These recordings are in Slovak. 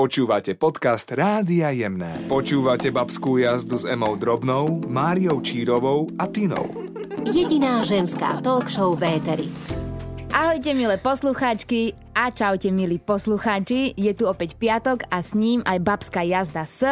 Počúvate podcast Rádia Jemné. Počúvate babskú jazdu s Emou Drobnou, Máriou Čírovou a Tinou. Jediná ženská talk show v Éteri. Ahojte milé poslucháčky, a čaute milí poslucháči, je tu opäť piatok a s ním aj babská jazda s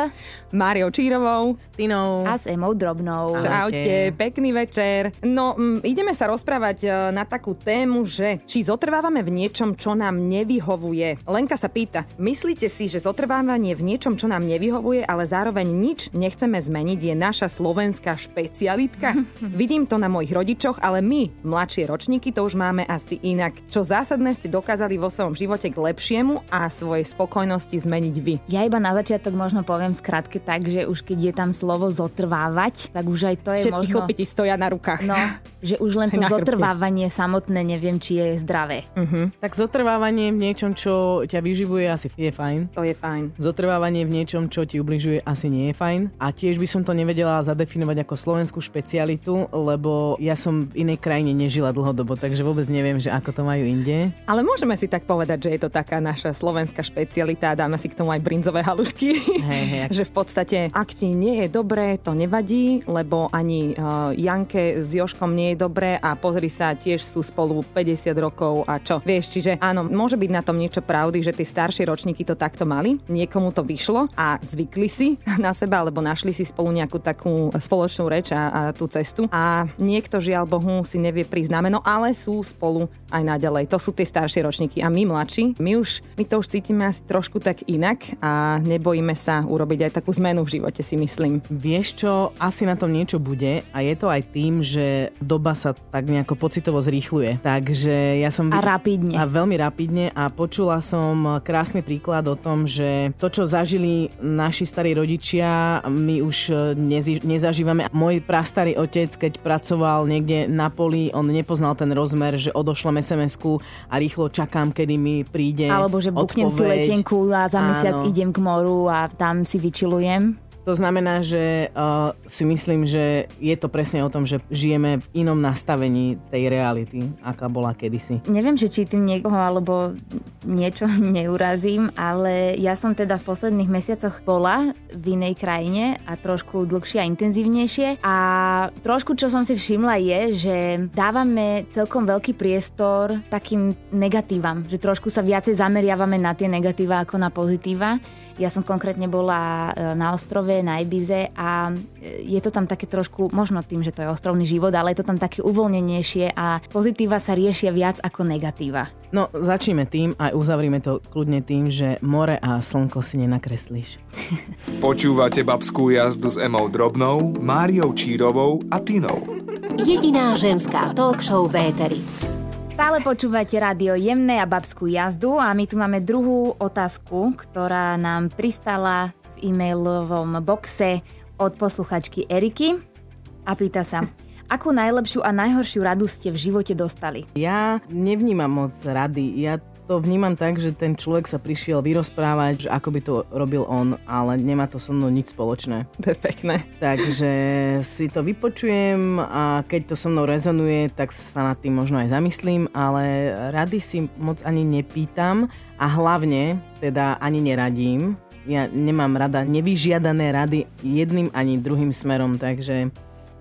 Máriou Čírovou, s Tinou a s Emou Drobnou. Čaute, pekný večer. No, m, ideme sa rozprávať e, na takú tému, že či zotrvávame v niečom, čo nám nevyhovuje. Lenka sa pýta, myslíte si, že zotrvávanie v niečom, čo nám nevyhovuje, ale zároveň nič nechceme zmeniť, je naša slovenská špecialitka? Vidím to na mojich rodičoch, ale my, mladšie ročníky, to už máme asi inak. Čo zásadné ste dokázali vo svojom živote k lepšiemu a svojej spokojnosti zmeniť vy? Ja iba na začiatok možno poviem skratke tak, že už keď je tam slovo zotrvávať, tak už aj to je Všetky možno... chlopiti stoja na rukách. No, že už len to zotrvávanie samotné neviem, či je zdravé. Uh-huh. Tak zotrvávanie v niečom, čo ťa vyživuje, asi je fajn. To je fajn. Zotrvávanie v niečom, čo ti ubližuje, asi nie je fajn. A tiež by som to nevedela zadefinovať ako slovenskú špecialitu, lebo ja som v inej krajine nežila dlhodobo, takže vôbec neviem, že ako to majú inde. Ale môžeme si tak povedať, že je to taká naša slovenská špecialita dáme si k tomu aj brinzové halušky. Hej, hej, že v podstate, ak ti nie je dobré, to nevadí, lebo ani uh, Janke s Joškom nie je dobré a pozri sa, tiež sú spolu 50 rokov a čo. Vieš, čiže áno, môže byť na tom niečo pravdy, že tí staršie ročníky to takto mali, niekomu to vyšlo a zvykli si na seba, alebo našli si spolu nejakú takú spoločnú reč a, a tú cestu. A niekto, žiaľ Bohu, si nevie priznamená, no ale sú spolu aj naďalej. To sú tie staršie ročníky a my mladší, my už, my to už cítime asi trošku tak inak a nebojíme sa urobiť aj takú zmenu v živote, si myslím. Vieš čo, asi na tom niečo bude a je to aj tým, že doba sa tak nejako pocitovo zrýchluje. Takže ja som... A rapidne. A veľmi rapidne a počula som krásny príklad o tom, že to, čo zažili naši starí rodičia, my už nezi- nezažívame. Môj prastarý otec, keď pracoval niekde na poli, on nepoznal ten rozmer, že odošlem SMS-ku a rýchlo čakám, kedy mi príde Alebo že buknem si odpoveď. letenku a za mesiac Áno. idem k moru a tam si vyčilujem. To znamená, že uh, si myslím, že je to presne o tom, že žijeme v inom nastavení tej reality, aká bola kedysi. Neviem, že či tým niekoho alebo niečo neurazím, ale ja som teda v posledných mesiacoch bola v inej krajine a trošku dlhšie a intenzívnejšie a trošku, čo som si všimla je, že dávame celkom veľký priestor takým negatívam, že trošku sa viacej zameriavame na tie negatíva ako na pozitíva. Ja som konkrétne bola e, na ostrove, na Ibize a e, je to tam také trošku, možno tým, že to je ostrovný život, ale je to tam také uvoľnenejšie a pozitíva sa riešia viac ako negatíva. No, začneme tým a uzavrime to kľudne tým, že more a slnko si nenakreslíš. Počúvate babskú jazdu s Emou Drobnou, Máriou Čírovou a Tinou. Jediná ženská talk show v Éteri. Stále počúvate rádio Jemné a babskú jazdu a my tu máme druhú otázku, ktorá nám pristala v e-mailovom boxe od posluchačky Eriky a pýta sa, akú najlepšiu a najhoršiu radu ste v živote dostali? Ja nevnímam moc rady. Ja to vnímam tak, že ten človek sa prišiel vyrozprávať, že ako by to robil on, ale nemá to so mnou nič spoločné. To je pekné. Takže si to vypočujem a keď to so mnou rezonuje, tak sa nad tým možno aj zamyslím, ale rady si moc ani nepýtam a hlavne teda ani neradím. Ja nemám rada nevyžiadané rady jedným ani druhým smerom, takže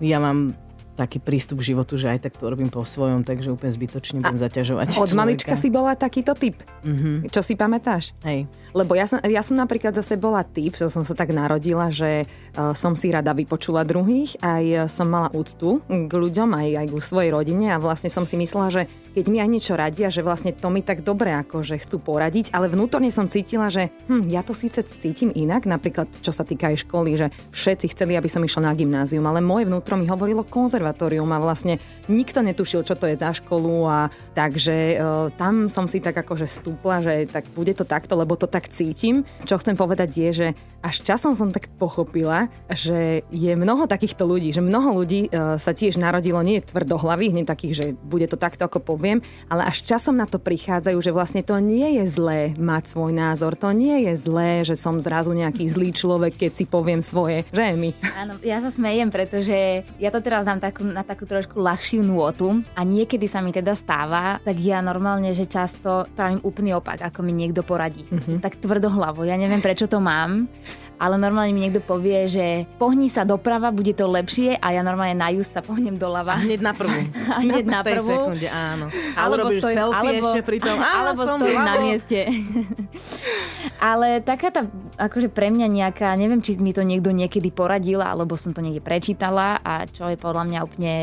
ja mám taký prístup k životu, že aj tak to robím po svojom, takže úplne zbytočne budem zaťažovať. Od človeka. malička si bola takýto typ. Mhm. Čo si pamätáš? Hej. Lebo ja som, ja som napríklad zase bola typ, že som sa tak narodila, že uh, som si rada vypočula druhých, aj uh, som mala úctu k ľuďom, aj, aj ku svojej rodine a vlastne som si myslela, že keď mi aj niečo radia, že vlastne to mi tak dobre ako, že chcú poradiť, ale vnútorne som cítila, že hm, ja to síce cítim inak, napríklad čo sa týka aj školy, že všetci chceli, aby som išla na gymnázium, ale moje vnútro mi hovorilo konzervatórium a vlastne nikto netušil, čo to je za školu a takže uh, tam som si tak akože stúpla, že tak bude to takto, lebo to tak cítim. Čo chcem povedať je, že až časom som tak pochopila, že je mnoho takýchto ľudí, že mnoho ľudí uh, sa tiež narodilo nie tvrdohlavých, nie takých, že bude to takto, ako poviem, ale až časom na to prichádzajú, že vlastne to nie je zlé mať svoj názor, to nie je zlé, že som zrazu nejaký zlý človek, keď si poviem svoje, že mi. Áno, ja sa smejem, pretože ja to teraz dám tak takú, na takú trošku ľahšiu nôtu a niekedy sa mi teda stáva, tak ja normálne, že často pravím úplný opak, ako mi niekto poradí. Mm-hmm. Tak tvrdohlavo, ja neviem prečo to mám, ale normálne mi niekto povie, že pohni sa doprava, bude to lepšie a ja normálne na just sa pohnem doľava. A hneď na prvú. A hneď na, na prvú. sekunde, áno. A Alebo urobíš stojím- selfie alebo- ešte pri tom. Á, alebo som stojím na mieste. Ale taká tá, akože pre mňa nejaká, neviem, či mi to niekto niekedy poradil, alebo som to niekde prečítala a čo je podľa mňa úplne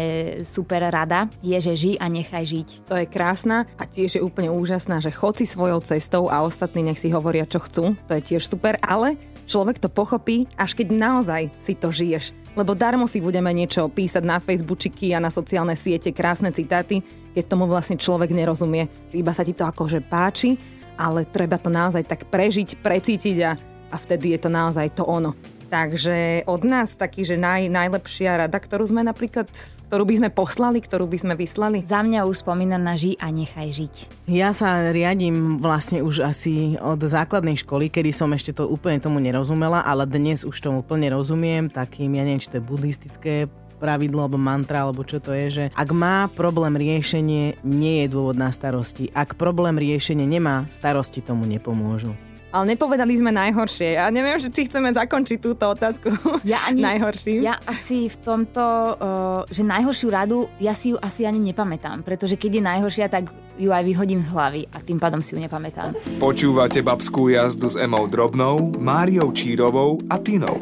super rada, je, že ži a nechaj žiť. To je krásna a tiež je úplne úžasná, že chod si svojou cestou a ostatní nech si hovoria, čo chcú. To je tiež super, ale človek to pochopí, až keď naozaj si to žiješ. Lebo darmo si budeme niečo písať na Facebookiky a na sociálne siete, krásne citáty, keď tomu vlastne človek nerozumie. Iba sa ti to akože páči, ale treba to naozaj tak prežiť, precítiť a, a vtedy je to naozaj to ono. Takže od nás taký, že naj, najlepšia rada, ktorú sme napríklad, ktorú by sme poslali, ktorú by sme vyslali. Za mňa už spomínaná ži a nechaj žiť. Ja sa riadím vlastne už asi od základnej školy, kedy som ešte to úplne tomu nerozumela, ale dnes už tomu úplne rozumiem, takým, ja neviem, či to je buddhistické pravidlo alebo mantra, alebo čo to je, že ak má problém riešenie, nie je dôvod na starosti. Ak problém riešenie nemá, starosti tomu nepomôžu. Ale nepovedali sme najhoršie. Ja neviem, že či chceme zakončiť túto otázku Ja ani, najhorším. Ja asi v tomto, uh, že najhoršiu radu, ja si ju asi ani nepamätám, pretože keď je najhoršia, tak ju aj vyhodím z hlavy a tým pádom si ju nepamätám. Počúvate babskú jazdu s Emou Drobnou, Máriou Čírovou a Tinou.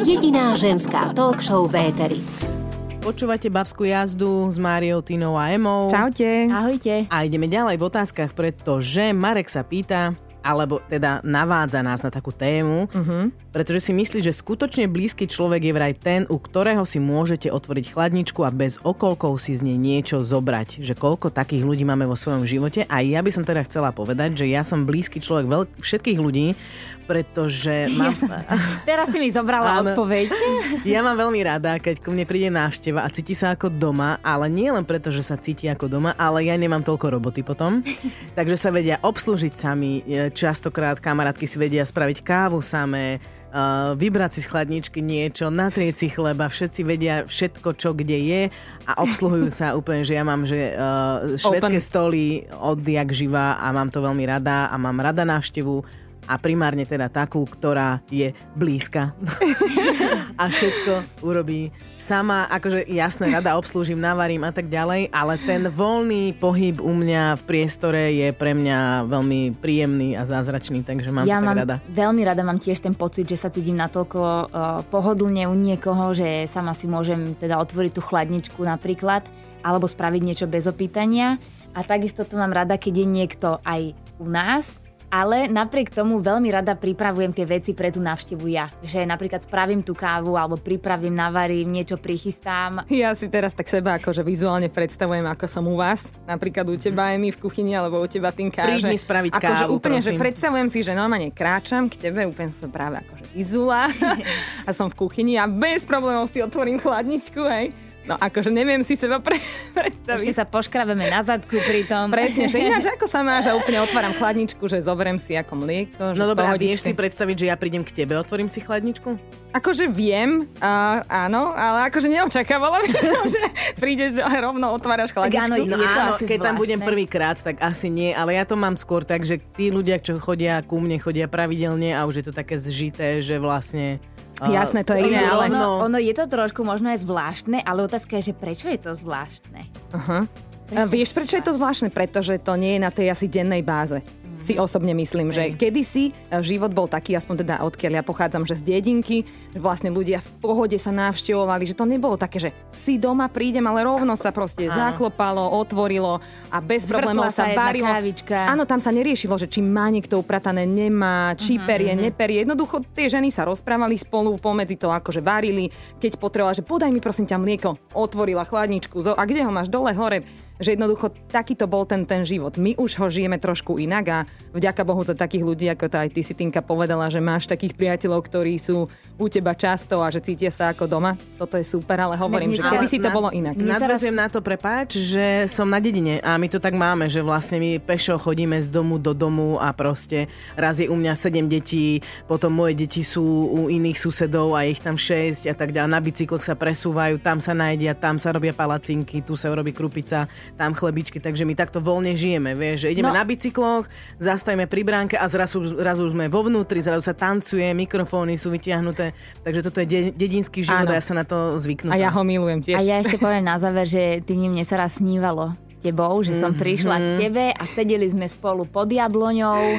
Jediná ženská talk show v éteri. Počúvate babskú jazdu s Máriou, Tinou a Emou. Čaute. Ahojte. A ideme ďalej v otázkach, pretože Marek sa pýta, alebo teda navádza nás na takú tému, uh-huh. Pretože si myslí, že skutočne blízky človek je vraj ten, u ktorého si môžete otvoriť chladničku a bez okolkov si z nej niečo zobrať. Že koľko takých ľudí máme vo svojom živote. A ja by som teda chcela povedať, že ja som blízky človek veľk- všetkých ľudí, pretože mám... Ja som, teraz si mi zobrala Áno. odpoveď. Ja mám veľmi rada, keď ku mne príde návšteva a cíti sa ako doma, ale nie len preto, že sa cíti ako doma, ale ja nemám toľko roboty potom. Takže sa vedia obslužiť sami. E, Častokrát kamarátky si vedia spraviť kávu samé, uh, vybrať si z chladničky niečo, natrieť si chleba, všetci vedia všetko, čo kde je a obsluhujú sa úplne, že ja mám že uh, švedské stoly odjak živá a mám to veľmi rada a mám rada návštevu a primárne teda takú, ktorá je blízka. a všetko urobí sama. Akože jasné, rada obslúžim, navarím a tak ďalej, ale ten voľný pohyb u mňa v priestore je pre mňa veľmi príjemný a zázračný, takže mám ja to tak mám, rada. veľmi rada mám tiež ten pocit, že sa cítim natoľko uh, pohodlne u niekoho, že sama si môžem teda otvoriť tú chladničku napríklad, alebo spraviť niečo bez opýtania. A takisto to mám rada, keď je niekto aj u nás, ale napriek tomu veľmi rada pripravujem tie veci pre tú návštevu ja. Že napríklad spravím tú kávu, alebo pripravím, navarím, niečo prichystám. Ja si teraz tak seba akože vizuálne predstavujem, ako som u vás, napríklad u teba Emi v kuchyni, alebo u teba Tinka. Príď že, mi spraviť akože kávu, úplne, že prosím. predstavujem si, že normálne kráčam k tebe, úplne som práve akože vyzula a som v kuchyni a bez problémov si otvorím chladničku, hej. No akože neviem si seba pre, predstaviť. Ešte sa poškrabeme na zadku pri tom. Presne, že ináč ako sa máš a úplne otváram chladničku, že zoberiem si ako mlieko. že No dobré, a vieš si predstaviť, že ja prídem k tebe, otvorím si chladničku? Akože viem, a, áno, ale akože neočakávala by som, že prídeš a rovno otváraš chladničku. áno, No Je to áno, asi keď tam zvláštne. budem prvýkrát, tak asi nie, ale ja to mám skôr tak, že tí ľudia, čo chodia ku mne, chodia pravidelne a už je to také zžité, že vlastne... Jasné, to je iné, ale- Ono, ono je to trošku možno aj zvláštne, ale otázka je, že prečo je to zvláštne? Aha. A vieš, prečo je to zvláštne? Pretože to nie je na tej asi dennej báze. Si osobne myslím, že kedysi e, život bol taký, aspoň teda odkiaľ ja pochádzam, že z dedinky, že vlastne ľudia v pohode sa navštevovali, že to nebolo také, že si doma prídem, ale rovno sa proste Áno. zaklopalo, otvorilo a bez Zvrtla problémov sa sa jedna varilo. kávička. Áno, tam sa neriešilo, že či má niekto upratané, nemá, či perie, neperie. Jednoducho tie ženy sa rozprávali spolu, pomedzi to akože varili. Keď potrebovala, že podaj mi prosím ťa mlieko, otvorila chladničku, a kde ho máš dole, hore, že jednoducho takýto bol ten, ten život. My už ho žijeme trošku inak a vďaka Bohu za takých ľudí, ako to aj ty si Tinka povedala, že máš takých priateľov, ktorí sú u teba často a že cítia sa ako doma. Toto je super, ale hovorím, Ne, že ale kedy si to na- bolo inak. Nadvezujem na to, prepáč, že som na dedine a my to tak máme, že vlastne my pešo chodíme z domu do domu a proste raz je u mňa 7 detí, potom moje deti sú u iných susedov a ich tam 6 a tak ďalej. Na bicykloch sa presúvajú, tam sa najedia, tam sa robia palacinky, tu sa robí krupica, tam chlebičky, takže my takto voľne žijeme, vieš, že ideme No. na bicykloch, zastajeme pri bránke a zrazu, zrazu sme vo vnútri, zrazu sa tancuje, mikrofóny sú vytiahnuté, takže toto je de- dedinský život Áno. a ja sa na to zvyknutá. A ja ho milujem tiež. A ja ešte poviem na záver, že tým mne sa raz snívalo s tebou, že som prišla k tebe a sedeli sme spolu pod jabloňou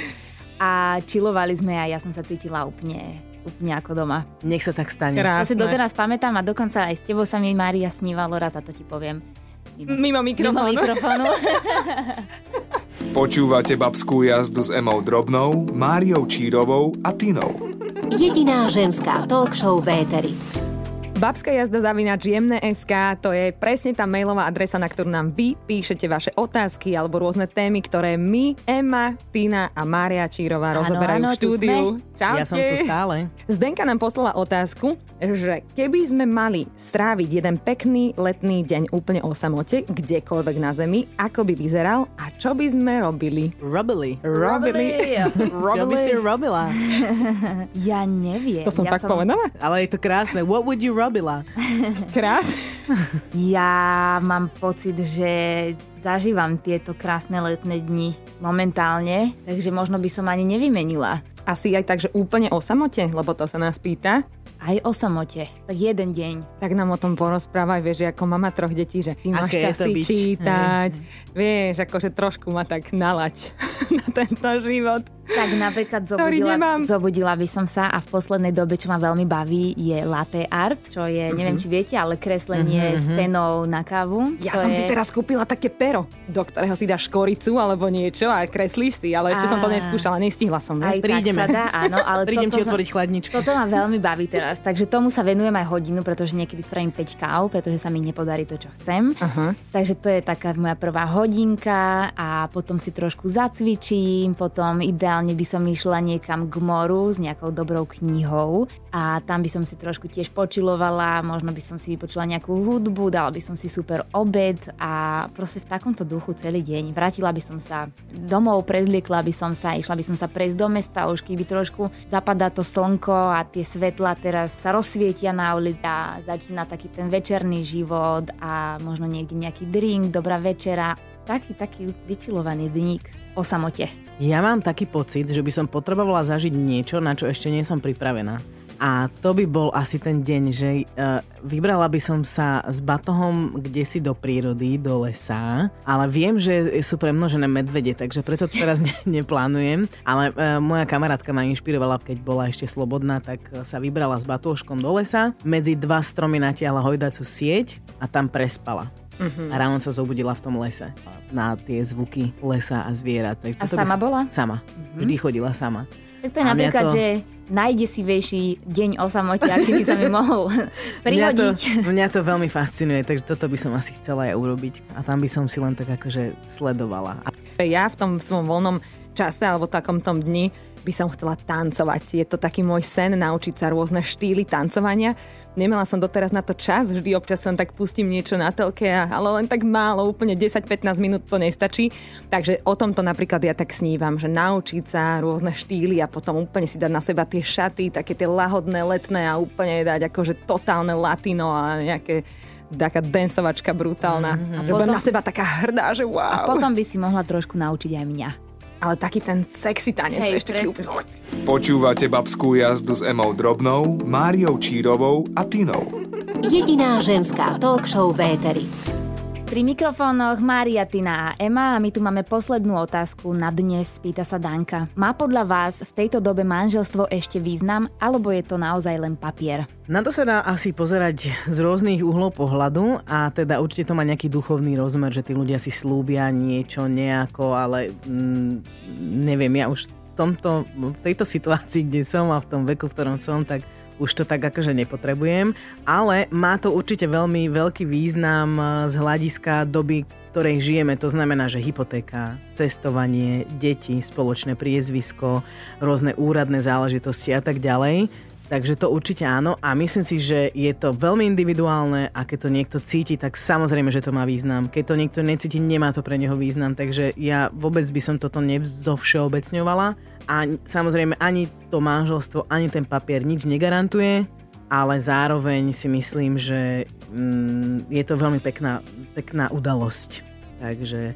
a čilovali sme a ja som sa cítila úplne, úplne ako doma. Nech sa tak stane. Krásne. si doteraz pamätám a dokonca aj s tebou sa mi Mária snívalo raz a to ti poviem. Mimo Mimo mikrofónu. mikrofónu. Počúvate babskú jazdu s Emou Drobnou, Máriou Čírovou a Tinou. Jediná ženská talk show v éteri. Babská jazda zavinač jemné.sk, to je presne tá mailová adresa, na ktorú nám vy píšete vaše otázky alebo rôzne témy, ktoré my, Emma, Tina a Mária Čírová rozoberajú áno, v štúdiu. Čaute. Ja som tu stále. Zdenka nám poslala otázku, že keby sme mali stráviť jeden pekný letný deň úplne o samote, kdekoľvek na zemi, ako by vyzeral a čo by sme robili? Robili. Robili. Čo by si robila? Ja neviem. To som ja tak povedala? Ale je to krásne. What would you robila? Krás. Ja mám pocit, že zažívam tieto krásne letné dni momentálne, takže možno by som ani nevymenila. Asi aj tak, že úplne o samote, lebo to sa nás pýta. Aj o samote. Tak jeden deň. Tak nám o tom porozprávaj, vieš, že ako mama troch detí, že ty máš čas čítať, vieš, akože trošku ma tak nalať na tento život. Tak napríklad zobudila, zobudila by som sa a v poslednej dobe, čo ma veľmi baví, je latte art, čo je, neviem či viete, ale kreslenie s penou na kávu. Ja som je... si teraz kúpila také pero, do ktorého si dáš škoricu alebo niečo a kreslíš si, ale ešte som to neskúšala, nestihla som. Aj Aj... Prídeme. tak sa dá, áno, ale Prídem toto ti otvoriť chladničku. Toto ma veľmi baví teraz, takže tomu sa venujem aj hodinu, pretože niekedy spravím 5 káv, pretože sa mi nepodarí to, čo chcem. Aha. Takže to je taká moja prvá hodinka a potom si trošku zacvičím, potom ideálne by som išla niekam k moru s nejakou dobrou knihou a tam by som si trošku tiež počilovala, možno by som si vypočula nejakú hudbu, dala by som si super obed a proste v takomto duchu celý deň. Vrátila by som sa domov, prezliekla by som sa, išla by som sa prejsť do mesta, už keby trošku zapadá to slnko a tie svetla teraz sa rozsvietia na ulici a začína taký ten večerný život a možno niekde nejaký drink, dobrá večera. Taký, taký vyčilovaný dník o samote. Ja mám taký pocit, že by som potrebovala zažiť niečo, na čo ešte nie som pripravená. A to by bol asi ten deň, že uh, vybrala by som sa s batohom kde si do prírody, do lesa, ale viem, že sú premnožené medvede, takže preto to teraz ne, neplánujem. Ale uh, moja kamarátka ma inšpirovala, keď bola ešte slobodná, tak sa vybrala s batôžkom do lesa, medzi dva stromy natiahla hojdacú sieť a tam prespala. Uh-huh. A ráno sa zobudila v tom lese na tie zvuky lesa a zvierat. Takže A by sama som- bola? Sama. Vždy chodila sama. Tak to je A napríklad, to- že najdesivejší deň o samote, aký by sa mi mohol Mňa to, prihodiť. mňa to veľmi fascinuje, takže toto by som asi chcela aj urobiť. A tam by som si len tak akože sledovala. A Ja v tom svojom voľnom čase alebo takom tom dni by som chcela tancovať. Je to taký môj sen naučiť sa rôzne štýly tancovania. Nemala som doteraz na to čas, vždy občas len tak pustím niečo na telke, ale len tak málo, úplne 10-15 minút to nestačí. Takže o tomto napríklad ja tak snívam, že naučiť sa rôzne štýly a potom úplne si dať na seba tie šaty, také tie lahodné, letné a úplne dať akože totálne latino a nejaké taká densovačka brutálna. Mm-hmm. A potom... na seba taká hrdá, že wow. A potom by si mohla trošku naučiť aj mňa. Ale taký ten sexy tanec, Hej, vieš, taký presne. úplne... Počúvate babskú jazdu s Emou Drobnou, Máriou Čírovou a Tinou. Jediná ženská talk show v éteri. Pri mikrofónoch Mária, Tina a Ema a my tu máme poslednú otázku na dnes, pýta sa Danka. Má podľa vás v tejto dobe manželstvo ešte význam, alebo je to naozaj len papier? na to sa dá asi pozerať z rôznych uhlov pohľadu a teda určite to má nejaký duchovný rozmer, že tí ľudia si slúbia niečo nejako, ale mm, neviem, ja už tomto, v tejto situácii, kde som a v tom veku, v ktorom som, tak už to tak akože nepotrebujem, ale má to určite veľmi veľký význam z hľadiska doby, ktorej žijeme. To znamená, že hypotéka, cestovanie, deti, spoločné priezvisko, rôzne úradné záležitosti a tak ďalej. Takže to určite áno a myslím si, že je to veľmi individuálne a keď to niekto cíti, tak samozrejme, že to má význam. Keď to niekto necíti, nemá to pre neho význam, takže ja vôbec by som toto nevzovšeobecňovala a samozrejme ani to manželstvo, ani ten papier nič negarantuje, ale zároveň si myslím, že mm, je to veľmi pekná, pekná udalosť. Takže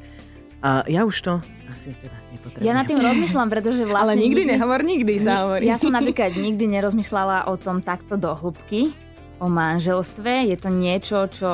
a ja už to asi teda nepotrebujem. Ja nad tým rozmýšľam, pretože vlastne... Ale nikdy, nikdy nehovor, nikdy sa hovorí. Ja som napríklad nikdy nerozmýšľala o tom takto do hĺbky, o manželstve. Je to niečo, čo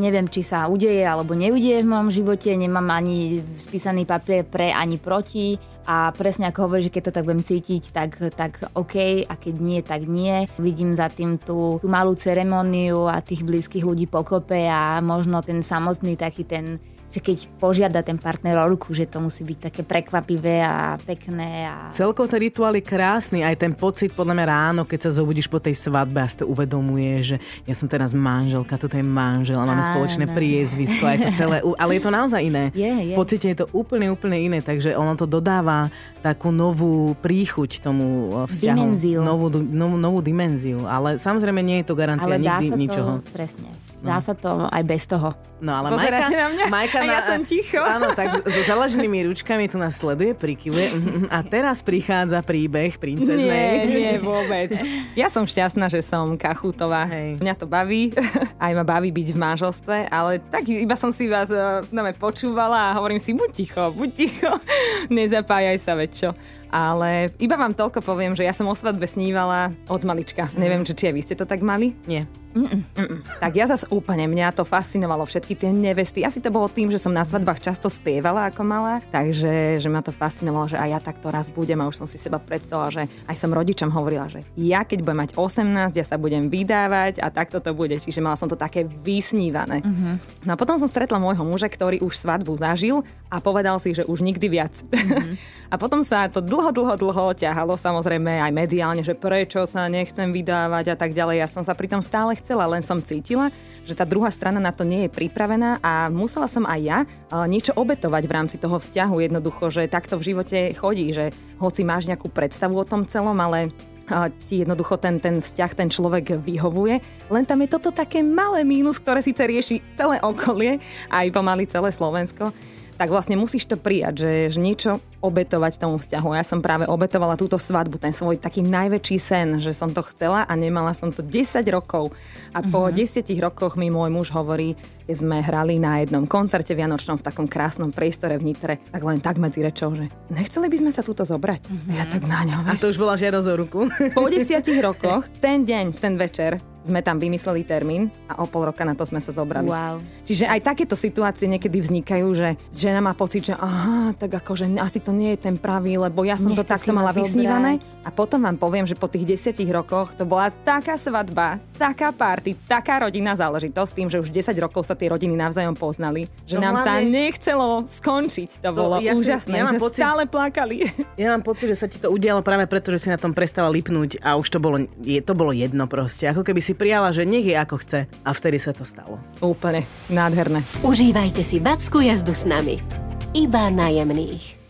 neviem, či sa udeje alebo neudeje v mojom živote. Nemám ani spísaný papier pre ani proti. A presne ako hovoríš, že keď to tak budem cítiť, tak, tak OK, a keď nie, tak nie. Vidím za tým tú, tú malú ceremoniu a tých blízkych ľudí pokope a možno ten samotný taký ten že keď požiada ten partner o ruku, že to musí byť také prekvapivé a pekné. A... Celkovo ten rituál je krásny, aj ten pocit podľa mňa ráno, keď sa zobudíš po tej svadbe a si to uvedomuje, že ja som teraz manželka, toto je manžel a máme spoločné priezvisko, aj to celé, ale je to naozaj iné. Je, je. V pocite je to úplne, úplne iné, takže ono to dodáva takú novú príchuť tomu eh, vzťahu. Dimenziu. Novú, novú, novú dimenziu, ale samozrejme nie je to garancia ale nikdy dá sa ničoho. To, presne. Dá no. sa to aj bez toho. No ale Majka, na mňa? Majka a ja som ticho. Áno, tak so založenými ručkami tu nás sleduje, prikyvuje. A teraz prichádza príbeh princeznej. Nie, nie, vôbec. Ja som šťastná, že som Kachutová. Hej. Mňa to baví. Aj ma baví byť v manželstve, ale tak iba som si vás uh, počúvala a hovorím si, buď ticho, buď ticho. Nezapájaj sa, väčšo. Ale iba vám toľko poviem, že ja som o svadbe snívala od malička. Mm. Neviem, či, či aj vy ste to tak mali? Nie. Mm-mm. Mm-mm. Tak ja zase úplne, mňa to fascinovalo, všetky tie nevesty. Asi to bolo tým, že som na svadbách často spievala ako malá, takže že ma to fascinovalo, že aj ja takto raz budem a už som si seba predstavila, že aj som rodičom hovorila, že ja keď budem mať 18, ja sa budem vydávať a takto to bude. Čiže mala som to také vysnívané. Mm-hmm. No a potom som stretla môjho muža, ktorý už svadbu zažil a povedal si, že už nikdy viac. Mm-hmm. a potom sa to dlho, dlho, dlho ťahalo, samozrejme aj mediálne, že prečo sa nechcem vydávať a tak ďalej. Ja som sa pritom stále chcela, len som cítila, že tá druhá strana na to nie je pripravená a musela som aj ja niečo obetovať v rámci toho vzťahu. Jednoducho, že takto v živote chodí, že hoci máš nejakú predstavu o tom celom, ale ti jednoducho ten, ten vzťah, ten človek vyhovuje. Len tam je toto také malé mínus, ktoré síce rieši celé okolie, aj pomaly celé Slovensko tak vlastne musíš to prijať, že, že niečo obetovať tomu vzťahu. Ja som práve obetovala túto svadbu, ten svoj taký najväčší sen, že som to chcela a nemala som to 10 rokov. A po mm-hmm. 10 rokoch mi môj muž hovorí, keď sme hrali na jednom koncerte vianočnom v takom krásnom priestore v Nitre, tak len tak medzi rečou, že nechceli by sme sa túto zobrať. Mm-hmm. Ja tak na ňo, A to už bola žiadosť o ruku. Po 10 rokoch, ten deň, v ten večer, sme tam vymysleli termín a o pol roka na to sme sa zobrali. Wow. Čiže aj takéto situácie niekedy vznikajú, že žena má pocit, že aha, tak akože asi to nie je ten pravý, lebo ja som Nechce to takto si ma mala vysnívané. A potom vám poviem, že po tých desiatich rokoch to bola taká svadba, taká party, taká rodinná záležitosť, tým, že už 10 rokov sa tie rodiny navzájom poznali, že No nám sa hlavne- nechcelo skončiť. To, bolo ja si- úžasné. ja sme pocit- stále plakali. Ja mám pocit, že sa ti to udialo práve preto, že si na tom prestala lipnúť a už to bolo, je, to bolo jedno proste. Ako keby si prijala, že nech je ako chce a vtedy sa to stalo. Úplne nádherné. Užívajte si babskú jazdu s nami. Iba na jemných.